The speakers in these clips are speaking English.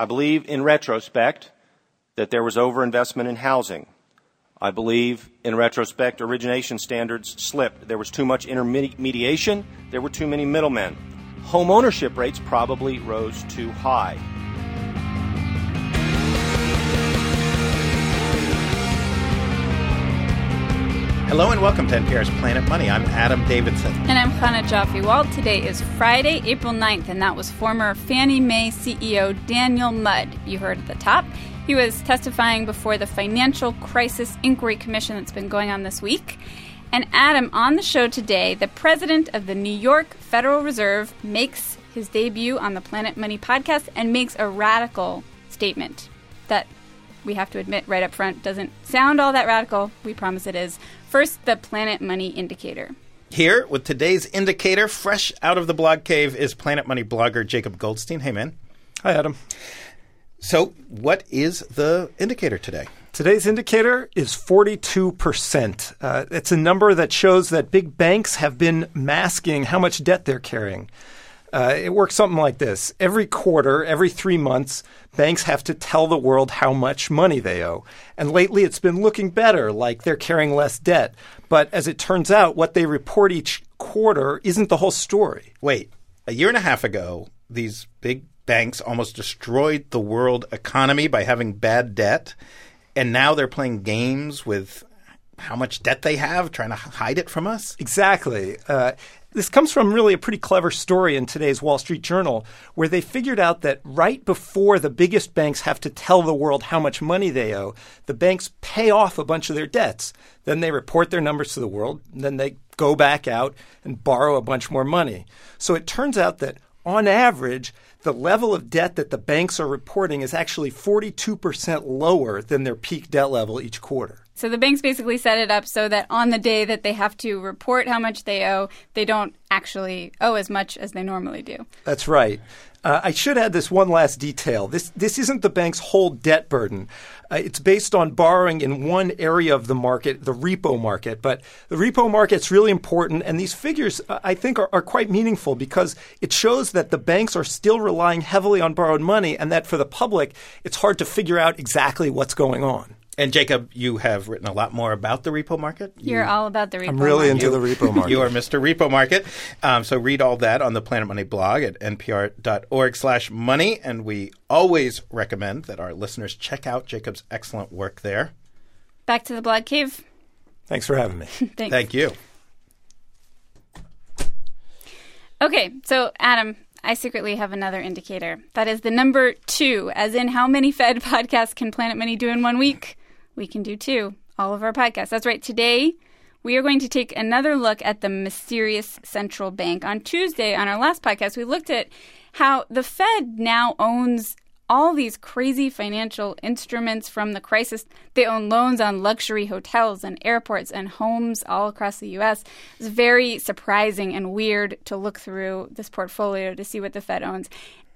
I believe in retrospect that there was overinvestment in housing. I believe in retrospect origination standards slipped. There was too much intermediation, there were too many middlemen. Home ownership rates probably rose too high. Hello and welcome to NPR's Planet Money. I'm Adam Davidson. And I'm Chana Joffe-Walt. Today is Friday, April 9th, and that was former Fannie Mae CEO Daniel Mudd. You heard at the top. He was testifying before the Financial Crisis Inquiry Commission that's been going on this week. And Adam, on the show today, the president of the New York Federal Reserve makes his debut on the Planet Money podcast and makes a radical statement that we have to admit right up front doesn't sound all that radical. We promise it is. First, the Planet Money indicator. Here with today's indicator, fresh out of the blog cave, is Planet Money blogger Jacob Goldstein. Hey, man. Hi, Adam. So, what is the indicator today? Today's indicator is 42%. Uh, it's a number that shows that big banks have been masking how much debt they're carrying. Uh, it works something like this. Every quarter, every three months, banks have to tell the world how much money they owe. And lately it's been looking better, like they're carrying less debt. But as it turns out, what they report each quarter isn't the whole story. Wait, a year and a half ago, these big banks almost destroyed the world economy by having bad debt. And now they're playing games with how much debt they have, trying to hide it from us? Exactly. Uh, this comes from really a pretty clever story in today's Wall Street Journal, where they figured out that right before the biggest banks have to tell the world how much money they owe, the banks pay off a bunch of their debts. Then they report their numbers to the world, then they go back out and borrow a bunch more money. So it turns out that on average, the level of debt that the banks are reporting is actually 42% lower than their peak debt level each quarter. So the banks basically set it up so that on the day that they have to report how much they owe, they don't actually owe as much as they normally do. That's right. Uh, I should add this one last detail. This this isn't the bank's whole debt burden. Uh, it's based on borrowing in one area of the market, the repo market. But the repo market's really important, and these figures uh, I think are, are quite meaningful because it shows that the banks are still relying heavily on borrowed money, and that for the public, it's hard to figure out exactly what's going on. And Jacob, you have written a lot more about the repo market. You, are all about the repo. I'm really market. into the repo market. you are Mr. Repo Market. Um, so read all that on the Planet Money blog at npr.org/money, and we always recommend that our listeners check out Jacob's excellent work there. Back to the blog cave. Thanks for having me. Thanks. Thank you. Okay, so Adam, I secretly have another indicator. That is the number two, as in how many Fed podcasts can Planet Money do in one week? We can do too. All of our podcasts. That's right. Today, we are going to take another look at the mysterious central bank. On Tuesday, on our last podcast, we looked at how the Fed now owns all these crazy financial instruments from the crisis. They own loans on luxury hotels and airports and homes all across the U.S. It's very surprising and weird to look through this portfolio to see what the Fed owns.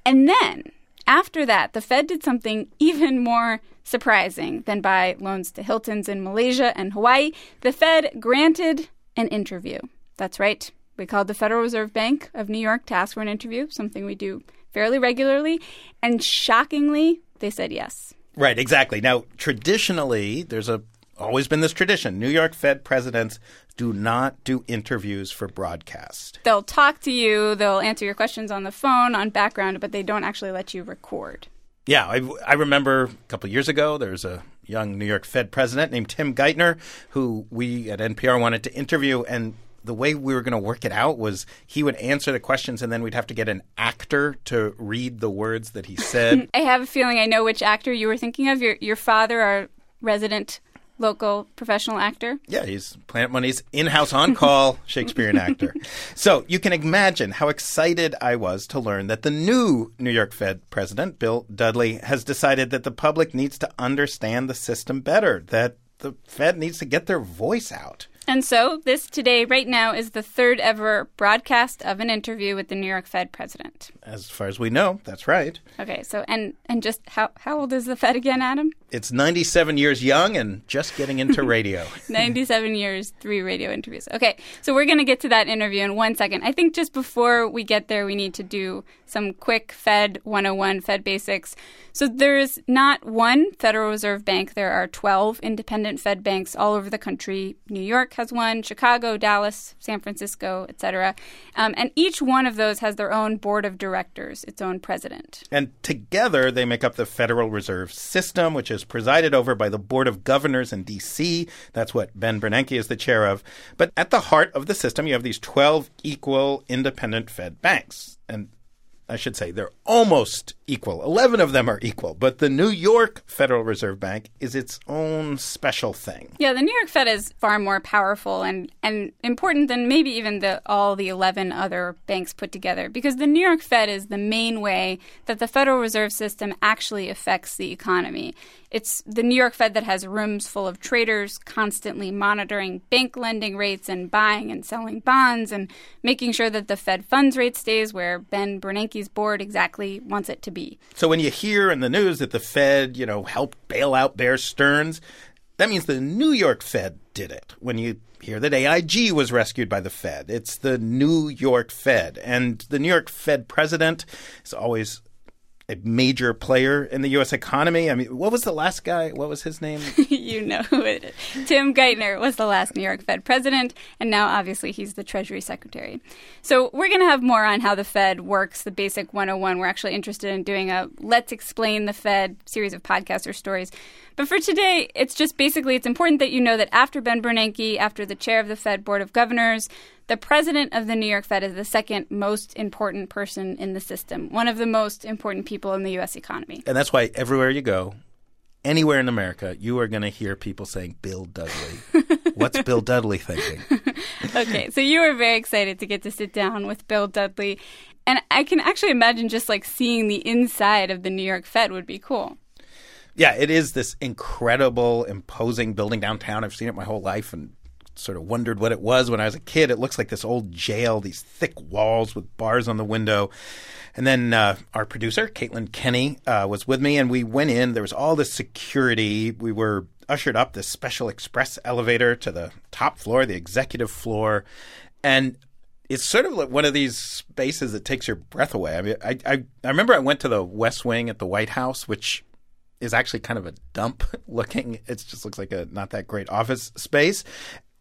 And then after that, the Fed did something even more surprising than buy loans to Hiltons in Malaysia and Hawaii. The Fed granted an interview. That's right. We called the Federal Reserve Bank of New York to ask for an interview, something we do fairly regularly. And shockingly, they said yes. Right, exactly. Now, traditionally, there's a always been this tradition. New York Fed presidents do not do interviews for broadcast. They'll talk to you, they'll answer your questions on the phone, on background, but they don't actually let you record. Yeah, I, I remember a couple years ago, there was a young New York Fed president named Tim Geithner who we at NPR wanted to interview. And the way we were going to work it out was he would answer the questions and then we'd have to get an actor to read the words that he said. I have a feeling I know which actor you were thinking of. Your, your father, our resident local professional actor. Yeah, he's Planet Money's in-house on-call Shakespearean actor. So you can imagine how excited I was to learn that the new New York Fed president, Bill Dudley, has decided that the public needs to understand the system better, that the Fed needs to get their voice out. And so, this today, right now, is the third ever broadcast of an interview with the New York Fed president. As far as we know, that's right. Okay, so and and just how how old is the Fed again, Adam? It's 97 years young and just getting into radio. 97 years, three radio interviews. Okay, so we're going to get to that interview in one second. I think just before we get there, we need to do some quick Fed 101, Fed basics. So there's not one Federal Reserve Bank. There are 12 independent Fed banks all over the country. New York has one, Chicago, Dallas, San Francisco, etc. Um, and each one of those has their own board of directors, its own president. And together they make up the Federal Reserve System, which is presided over by the Board of Governors in D.C. That's what Ben Bernanke is the chair of. But at the heart of the system, you have these 12 equal independent Fed banks. And I should say they're almost equal. 11 of them are equal, but the New York Federal Reserve Bank is its own special thing. Yeah, the New York Fed is far more powerful and, and important than maybe even the, all the 11 other banks put together because the New York Fed is the main way that the Federal Reserve System actually affects the economy. It's the New York Fed that has rooms full of traders constantly monitoring bank lending rates and buying and selling bonds and making sure that the Fed funds rate stays where Ben Bernanke's board exactly wants it to be. So when you hear in the news that the Fed, you know, helped bail out Bear Stearns, that means the New York Fed did it. When you hear that AIG was rescued by the Fed, it's the New York Fed. And the New York Fed president is always a major player in the U.S. economy. I mean, what was the last guy? What was his name? you know who it is. Tim Geithner was the last New York Fed president, and now obviously he's the Treasury Secretary. So we're going to have more on how the Fed works, the basic 101. We're actually interested in doing a Let's Explain the Fed series of podcasts or stories. But for today, it's just basically it's important that you know that after Ben Bernanke, after the chair of the Fed Board of Governors, the president of the New York Fed is the second most important person in the system, one of the most important people in the U.S. economy. And that's why everywhere you go, anywhere in America, you are going to hear people saying Bill Dudley. What's Bill Dudley thinking? okay, so you were very excited to get to sit down with Bill Dudley. And I can actually imagine just like seeing the inside of the New York Fed would be cool. Yeah, it is this incredible, imposing building downtown. I've seen it my whole life and sort of wondered what it was when I was a kid. It looks like this old jail, these thick walls with bars on the window. And then uh, our producer, Caitlin Kenney, uh, was with me, and we went in. There was all this security. We were ushered up this special express elevator to the top floor, the executive floor. And it's sort of like one of these spaces that takes your breath away. I mean, I, I, I remember I went to the West Wing at the White House, which is actually kind of a dump looking. It just looks like a not that great office space.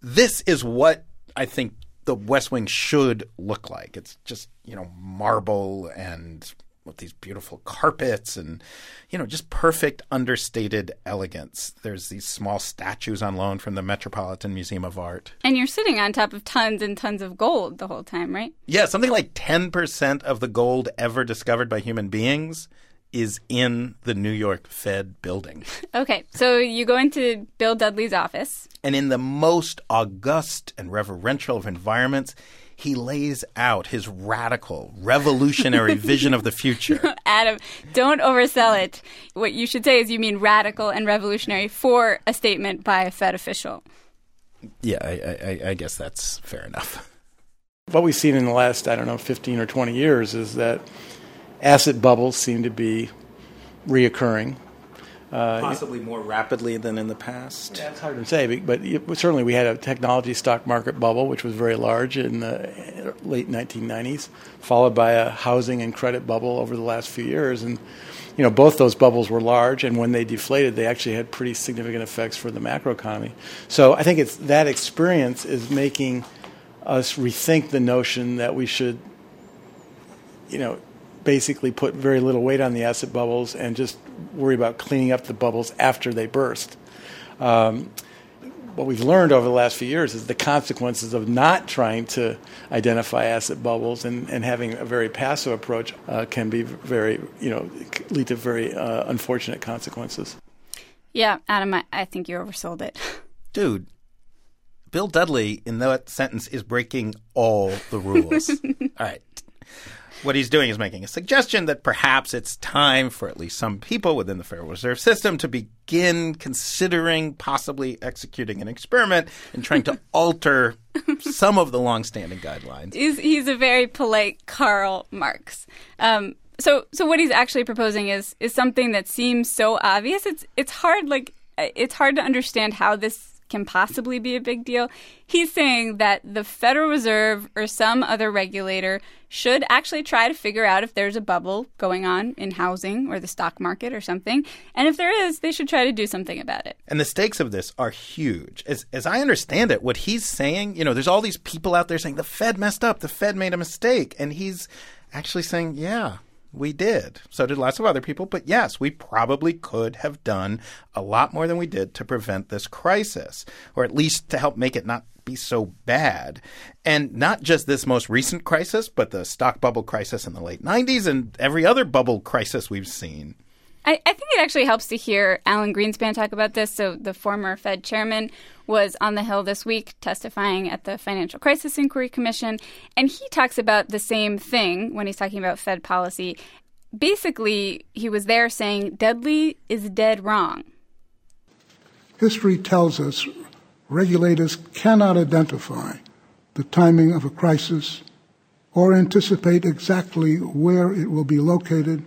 This is what I think the West Wing should look like. It's just, you know, marble and with these beautiful carpets and, you know, just perfect understated elegance. There's these small statues on loan from the Metropolitan Museum of Art. And you're sitting on top of tons and tons of gold the whole time, right? Yeah, something like 10% of the gold ever discovered by human beings is in the New York Fed building. Okay, so you go into Bill Dudley's office. And in the most august and reverential of environments, he lays out his radical, revolutionary vision of the future. Adam, don't oversell it. What you should say is you mean radical and revolutionary for a statement by a Fed official. Yeah, I, I, I guess that's fair enough. What we've seen in the last, I don't know, 15 or 20 years is that asset bubbles seem to be reoccurring. Uh, Possibly more rapidly than in the past. Yeah, it's hard to say, but certainly we had a technology stock market bubble, which was very large in the late 1990s, followed by a housing and credit bubble over the last few years. And you know, both those bubbles were large, and when they deflated, they actually had pretty significant effects for the macroeconomy. So I think it's that experience is making us rethink the notion that we should, you know, basically put very little weight on the asset bubbles and just worry about cleaning up the bubbles after they burst. Um, what we've learned over the last few years is the consequences of not trying to identify asset bubbles and, and having a very passive approach uh, can be very, you know, lead to very uh, unfortunate consequences. Yeah, Adam, I, I think you oversold it. Dude, Bill Dudley in that sentence is breaking all the rules. all right. What he's doing is making a suggestion that perhaps it's time for at least some people within the Federal Reserve System to begin considering possibly executing an experiment and trying to alter some of the longstanding guidelines. He's, he's a very polite Karl Marx. Um, so, so what he's actually proposing is is something that seems so obvious. It's it's hard like it's hard to understand how this can possibly be a big deal. He's saying that the Federal Reserve or some other regulator should actually try to figure out if there's a bubble going on in housing or the stock market or something. And if there is, they should try to do something about it. And the stakes of this are huge. As, as I understand it, what he's saying, you know, there's all these people out there saying the Fed messed up, the Fed made a mistake. And he's actually saying, yeah, we did. So did lots of other people. But yes, we probably could have done a lot more than we did to prevent this crisis, or at least to help make it not be so bad. And not just this most recent crisis, but the stock bubble crisis in the late 90s and every other bubble crisis we've seen. I, I, think it actually helps to hear Alan Greenspan talk about this. So, the former Fed chairman was on the Hill this week testifying at the Financial Crisis Inquiry Commission, and he talks about the same thing when he's talking about Fed policy. Basically, he was there saying Dudley is dead wrong. History tells us regulators cannot identify the timing of a crisis or anticipate exactly where it will be located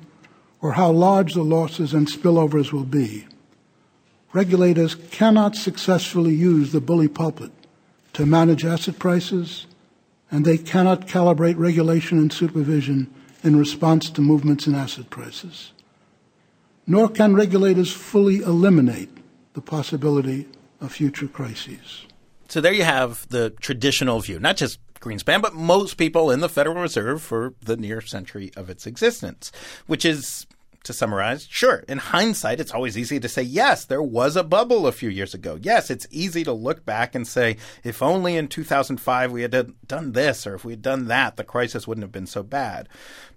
or how large the losses and spillovers will be. Regulators cannot successfully use the bully pulpit to manage asset prices, and they cannot calibrate regulation and supervision in response to movements in asset prices. Nor can regulators fully eliminate the possibility of future crises. So there you have the traditional view, not just Greenspan, but most people in the Federal Reserve for the near century of its existence, which is to summarize, sure, in hindsight, it's always easy to say, yes, there was a bubble a few years ago. Yes, it's easy to look back and say, if only in 2005 we had done this or if we had done that, the crisis wouldn't have been so bad.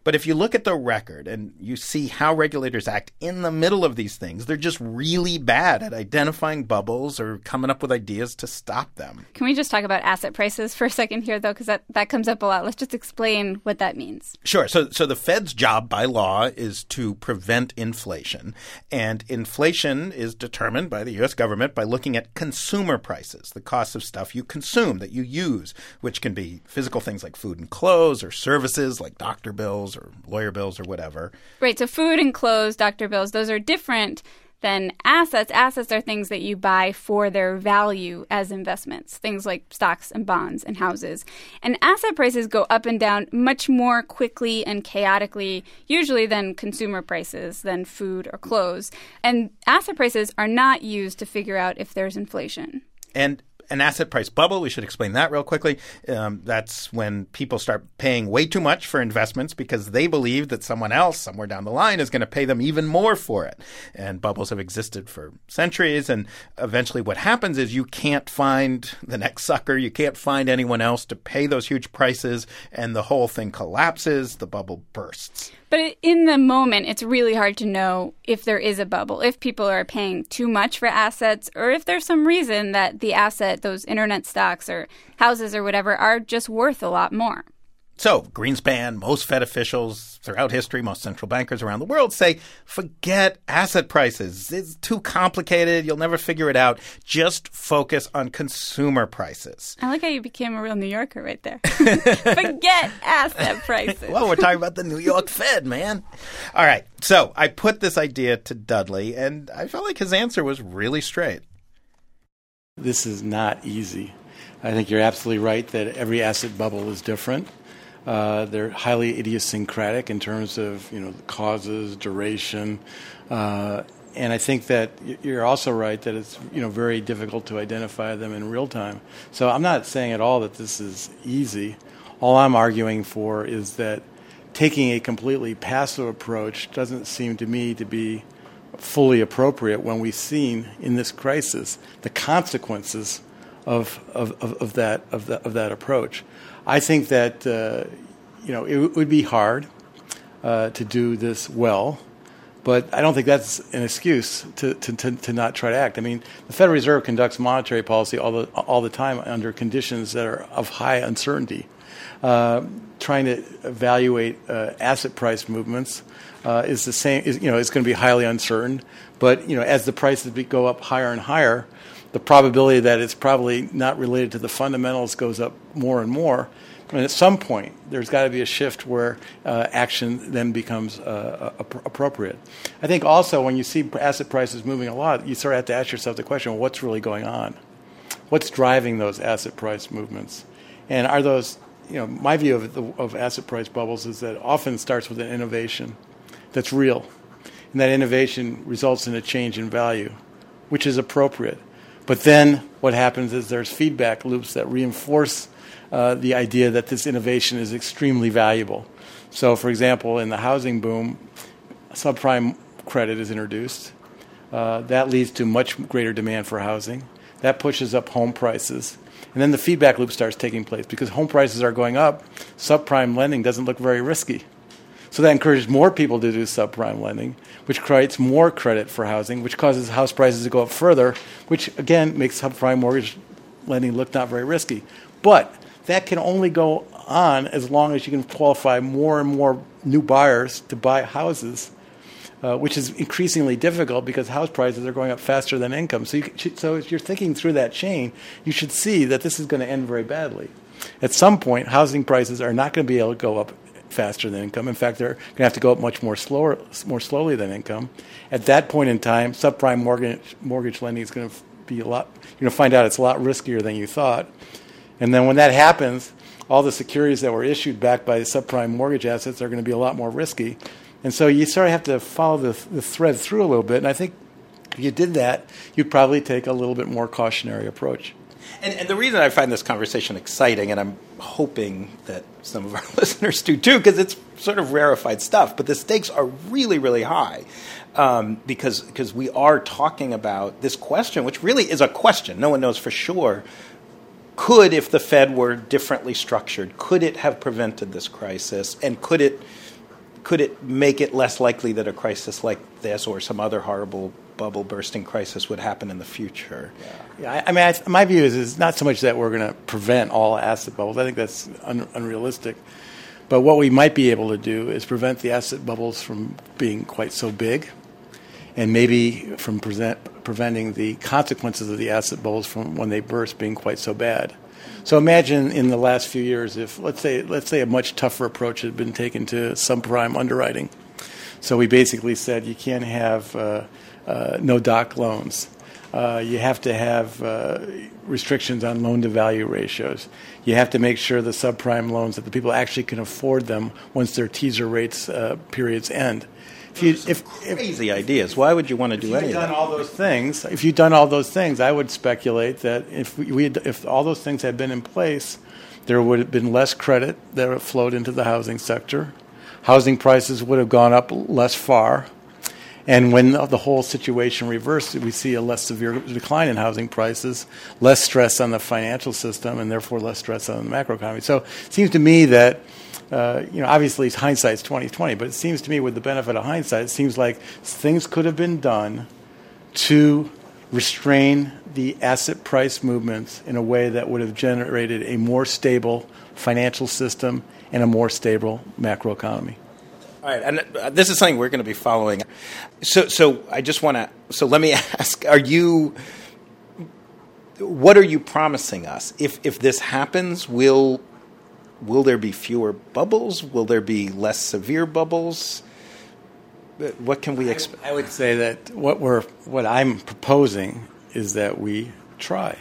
But if you look at the record and you see how regulators act in the middle of these things, they're just really bad at identifying bubbles or coming up with ideas to stop them. Can we just talk about asset prices for a second here, though, because that, that comes up a lot. Let's just explain what that means. Sure. So, so the Fed's job by law is to prevent inflation, and inflation is determined by the U.S. government by looking at consumer prices, the cost of stuff you consume, that you use, which can be physical things like food and clothes or services like doctor bills or lawyer bills or whatever. Right. So food and clothes, doctor bills, those are different than assets. Assets are things that you buy for their value as investments, things like stocks and bonds and houses. And asset prices go up and down much more quickly and chaotically, usually than consumer prices, than food or clothes. And asset prices are not used to figure out if there's inflation. And an asset price bubble. We should explain that real quickly. Um, that's when people start paying way too much for investments because they believe that someone else somewhere down the line is going to pay them even more for it. And bubbles have existed for centuries. And eventually, what happens is you can't find the next sucker. You can't find anyone else to pay those huge prices, and the whole thing collapses. The bubble bursts. But in the moment, it's really hard to know if there is a bubble, if people are paying too much for assets, or if there's some reason that the asset, those internet stocks or houses or whatever, are just worth a lot more. So, Greenspan, most Fed officials throughout history, most central bankers around the world say, forget asset prices. It's too complicated. You'll never figure it out. Just focus on consumer prices. I like how you became a real New Yorker right there. forget asset prices. well, we're talking about the New York Fed, man. All right. So, I put this idea to Dudley, and I felt like his answer was really straight. This is not easy. I think you're absolutely right that every asset bubble is different. Uh, they're highly idiosyncratic in terms of you know causes, duration, uh, and I think that you're also right that it's you know very difficult to identify them in real time. So I'm not saying at all that this is easy. All I'm arguing for is that taking a completely passive approach doesn't seem to me to be fully appropriate when we've seen in this crisis the consequences of, of, of, of that, of, that, of that approach. I think that uh, you know it would be hard uh, to do this well, But I don't think that's an excuse to, to, to, to, not try to act. I mean, the Federal Reserve conducts monetary policy all the, all the time under conditions that are of high uncertainty. Uh, trying to evaluate uh, asset price movements uh, is the same. Is, you know, it's going to be highly uncertain. But you know, as the prices go up higher and higher, the probability that it's probably not related to the fundamentals goes up more and more. And at some point, there's got to be a shift where uh, action then becomes uh, appropriate. I think also when you see asset prices moving a lot, you sort of have to ask yourself the question well, what's really going on? What's driving those asset price movements? And are those, you know, my view of, the, of asset price bubbles is that often starts with an innovation that's real. And that innovation results in a change in value, which is appropriate. But then what happens is there's feedback loops that reinforce uh, the idea that this innovation is extremely valuable. So, for example, in the housing boom, subprime credit is introduced. Uh, that leads to much greater demand for housing. That pushes up home prices. And then the feedback loop starts taking place because home prices are going up. Subprime lending doesn't look very risky. So that encourages more people to do subprime lending, which creates more credit for housing, which causes house prices to go up further, which again makes subprime mortgage lending look not very risky. But that can only go on as long as you can qualify more and more new buyers to buy houses, uh, which is increasingly difficult because house prices are going up faster than income. So, you, so if you're thinking through that chain, you should see that this is going to end very badly. At some point, housing prices are not going to be able to go up faster than income. In fact, they're going to have to go up much more slower, more slowly than income. At that point in time, subprime mortgage mortgage lending is going to be a lot. You're going to find out it's a lot riskier than you thought. And then when that happens, all the securities that were issued backed by subprime mortgage assets are going to be a lot more risky. And so you sort of have to follow the, the thread through a little bit. And I think if you did that, you'd probably take a little bit more cautionary approach. And, and, the reason I find this conversation exciting, and I'm hoping that some of our listeners do too, because it's sort of rarefied stuff, but the stakes are really, really high. Um, because because we are talking about this question, which really is a question. No one knows for sure could, if the Fed were differently structured, could it have prevented this crisis? And could it, could it make it less likely that a crisis like this or some other horrible bubble bursting crisis would happen in the future? Yeah, yeah I, I mean, I, my view is, not so much that we're going to prevent all asset bubbles. I think that's un, unrealistic. But what we might be able to do is prevent the asset bubbles from being quite so big and maybe from present, preventing the consequences of the asset bubbles from when they burst being quite so bad. So imagine in the last few years if let's say let's say a much tougher approach had been taken to subprime underwriting. So we basically said you can't have uh, no doc loans. Uh, you have to have uh, restrictions on loan to value ratios. You have to make sure the subprime loans that the people actually can afford them once their teaser rates uh, periods end if you if crazy if, ideas, why would you want to do any of that? Done all those things. If you'd done all those things, I would speculate that if we, we had, if all those things had been in place, there would have been less credit that flowed into the housing sector. Housing prices would have gone up less far. And when the whole situation reversed, we see a less severe decline in housing prices, less stress on the financial system, and therefore less stress on the macroeconomy. So it seems to me that uh, you know, obviously hindsight's twenty twenty, but it seems to me, with the benefit of hindsight, it seems like things could have been done to restrain the asset price movements in a way that would have generated a more stable financial system and a more stable macroeconomy. All right, and uh, this is something we're going to be following. So, so I just want to. So, let me ask: Are you? What are you promising us? If if this happens, will will there be fewer bubbles? Will there be less severe bubbles? What can we expect? I would say that what we're what I'm proposing is that we try.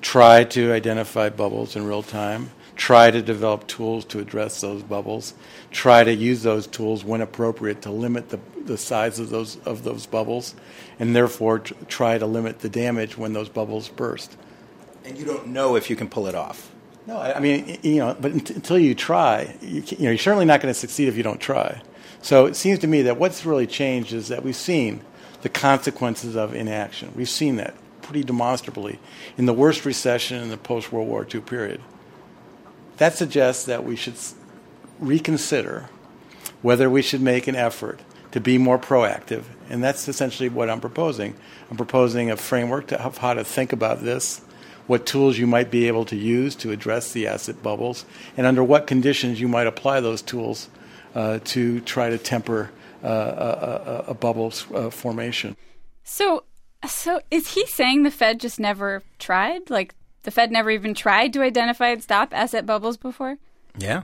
Try to identify bubbles in real time. Try to develop tools to address those bubbles. Try to use those tools when appropriate to limit the, the size of those of those bubbles, and therefore try to limit the damage when those bubbles burst. And you don't know if you can pull it off. No, I mean, you know, but until you try, you, you know, you're certainly not going to succeed if you don't try. So it seems to me that what's really changed is that we've seen the consequences of inaction. We've seen that pretty demonstrably in the worst recession in the post World War II period. That suggests that we should reconsider whether we should make an effort to be more proactive. And that's essentially what I'm proposing. I'm proposing a framework to, of how to think about this, what tools you might be able to use to address the asset bubbles, and under what conditions you might apply those tools uh, to try to temper uh, a, a, a, bubble's uh, formation. So, so is he saying the Fed just never tried? Like the Fed never even tried to identify and stop asset bubbles before? Yeah.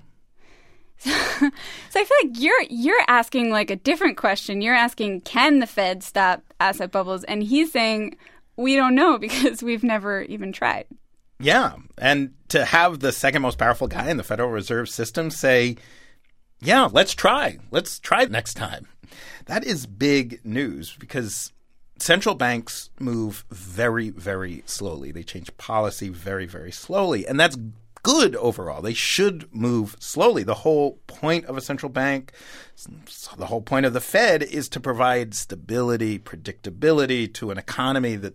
so I feel like you're you're asking like a different question. You're asking, can the Fed stop asset bubbles? And he's saying, we don't know because we've never even tried. Yeah, and to have the second most powerful guy in the Federal Reserve System say, "Yeah, let's try. Let's try next time." That is big news because central banks move very, very slowly. They change policy very, very slowly. And that's good overall. They should move slowly. The whole point of a central bank, the whole point of the Fed is to provide stability, predictability to an economy that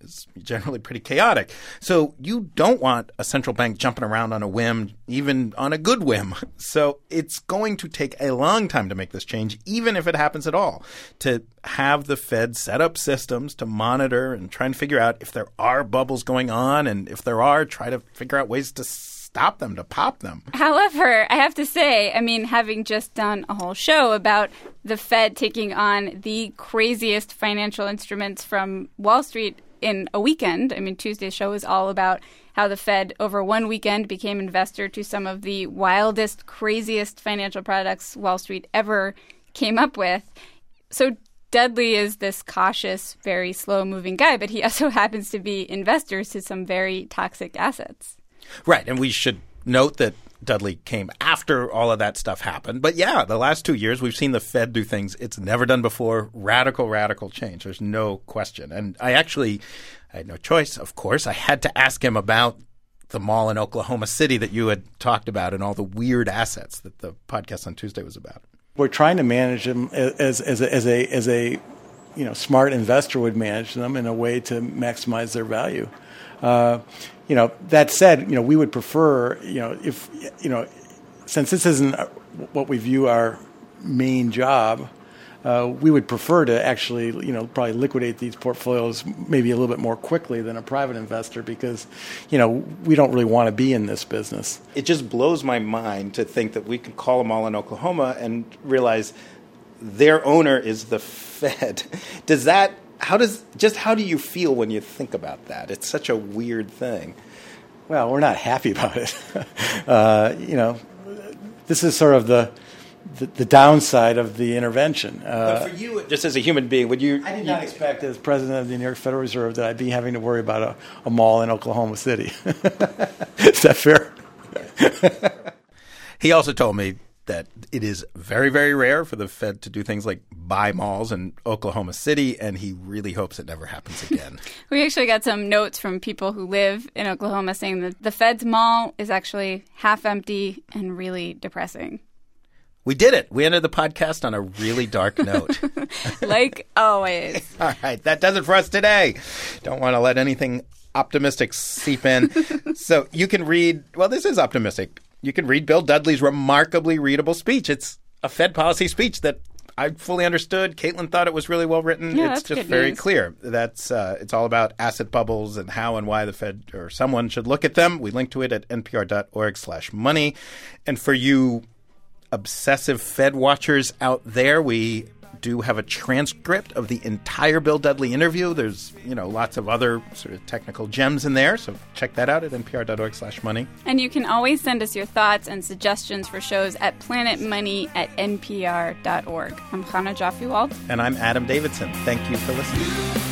is generally pretty chaotic. So you don't want a central bank jumping around on a whim, even on a good whim. So it's going to take a long time to make this change, even if it happens at all, to have the Fed set up systems to monitor and try and figure out if there are bubbles going on, and if there are, try to figure out ways to stop them, to pop them. However, I have to say, I mean, having just done a whole show about the Fed taking on the craziest financial instruments from Wall Street in a weekend. I mean, Tuesday's show is all about how the Fed over one weekend became investor to some of the wildest, craziest financial products Wall Street ever came up with. So Dudley is this cautious, very slow moving guy, but he also happens to be investors to some very toxic assets. Right. And we should note that Dudley came after all of that stuff happened. But yeah, the last two years we've seen the Fed do things it's never done before. Radical, radical change. There's no question. And I actually I had no choice, of course. I had to ask him about the mall in Oklahoma City that you had talked about and all the weird assets that the podcast on Tuesday was about. We're trying to manage them as, as, a, as a, as a you know, smart investor would manage them in a way to maximize their value. Uh, you know, that said, you know, we would prefer, you know, if, you know, since this isn't what we view our main job, uh, we would prefer to actually, you know, probably liquidate these portfolios maybe a little bit more quickly than a private investor because, you know, we don't really want to be in this business. It just blows my mind to think that we could call them all in Oklahoma and realize their owner is the Fed. Does that how does just how do you feel when you think about that? It's such a weird thing. Well, we're not happy about it. uh, you know, this is sort of the, the, the downside of the intervention. Uh, but for you, just as a human being, would you? I did not you, expect, as president of the New York Federal Reserve, that I'd be having to worry about a, a mall in Oklahoma City. is that fair? he also told me that it is very, very rare for the Fed to do things like buy malls in Oklahoma City, and he really hopes it never happens again. we actually got some notes from people who live in Oklahoma saying that the Fed's mall is actually half empty and really depressing. We did it. We ended the podcast on a really dark note. like always. All right. That does it for us today. Don't want to let anything optimistic seep in. so you can read, well, this is optimistic you can read Bill Dudley's remarkably readable speech. It's a Fed policy speech that I fully understood. Caitlin thought it was really well written. Yeah, it's just very news. clear. That's uh, it's all about asset bubbles and how and why the Fed or someone should look at them. We link to it at npr.org/money. And for you obsessive Fed watchers out there, we do have a transcript of the entire Bill Dudley interview. There's, you know, lots of other sort of technical gems in there, so check that out at npr.org slash money. And you can always send us your thoughts and suggestions for shows at planetmoney at npr.org. I'm Chana Joffe-Walt. And I'm Adam Davidson. Thank you for listening.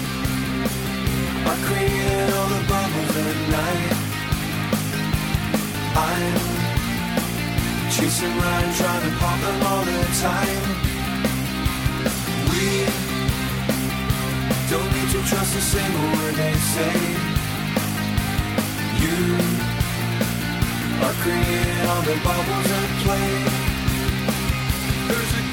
chasing around trying to pop them all the time don't need to trust a single word they say. You are creating all the bubbles at play. There's a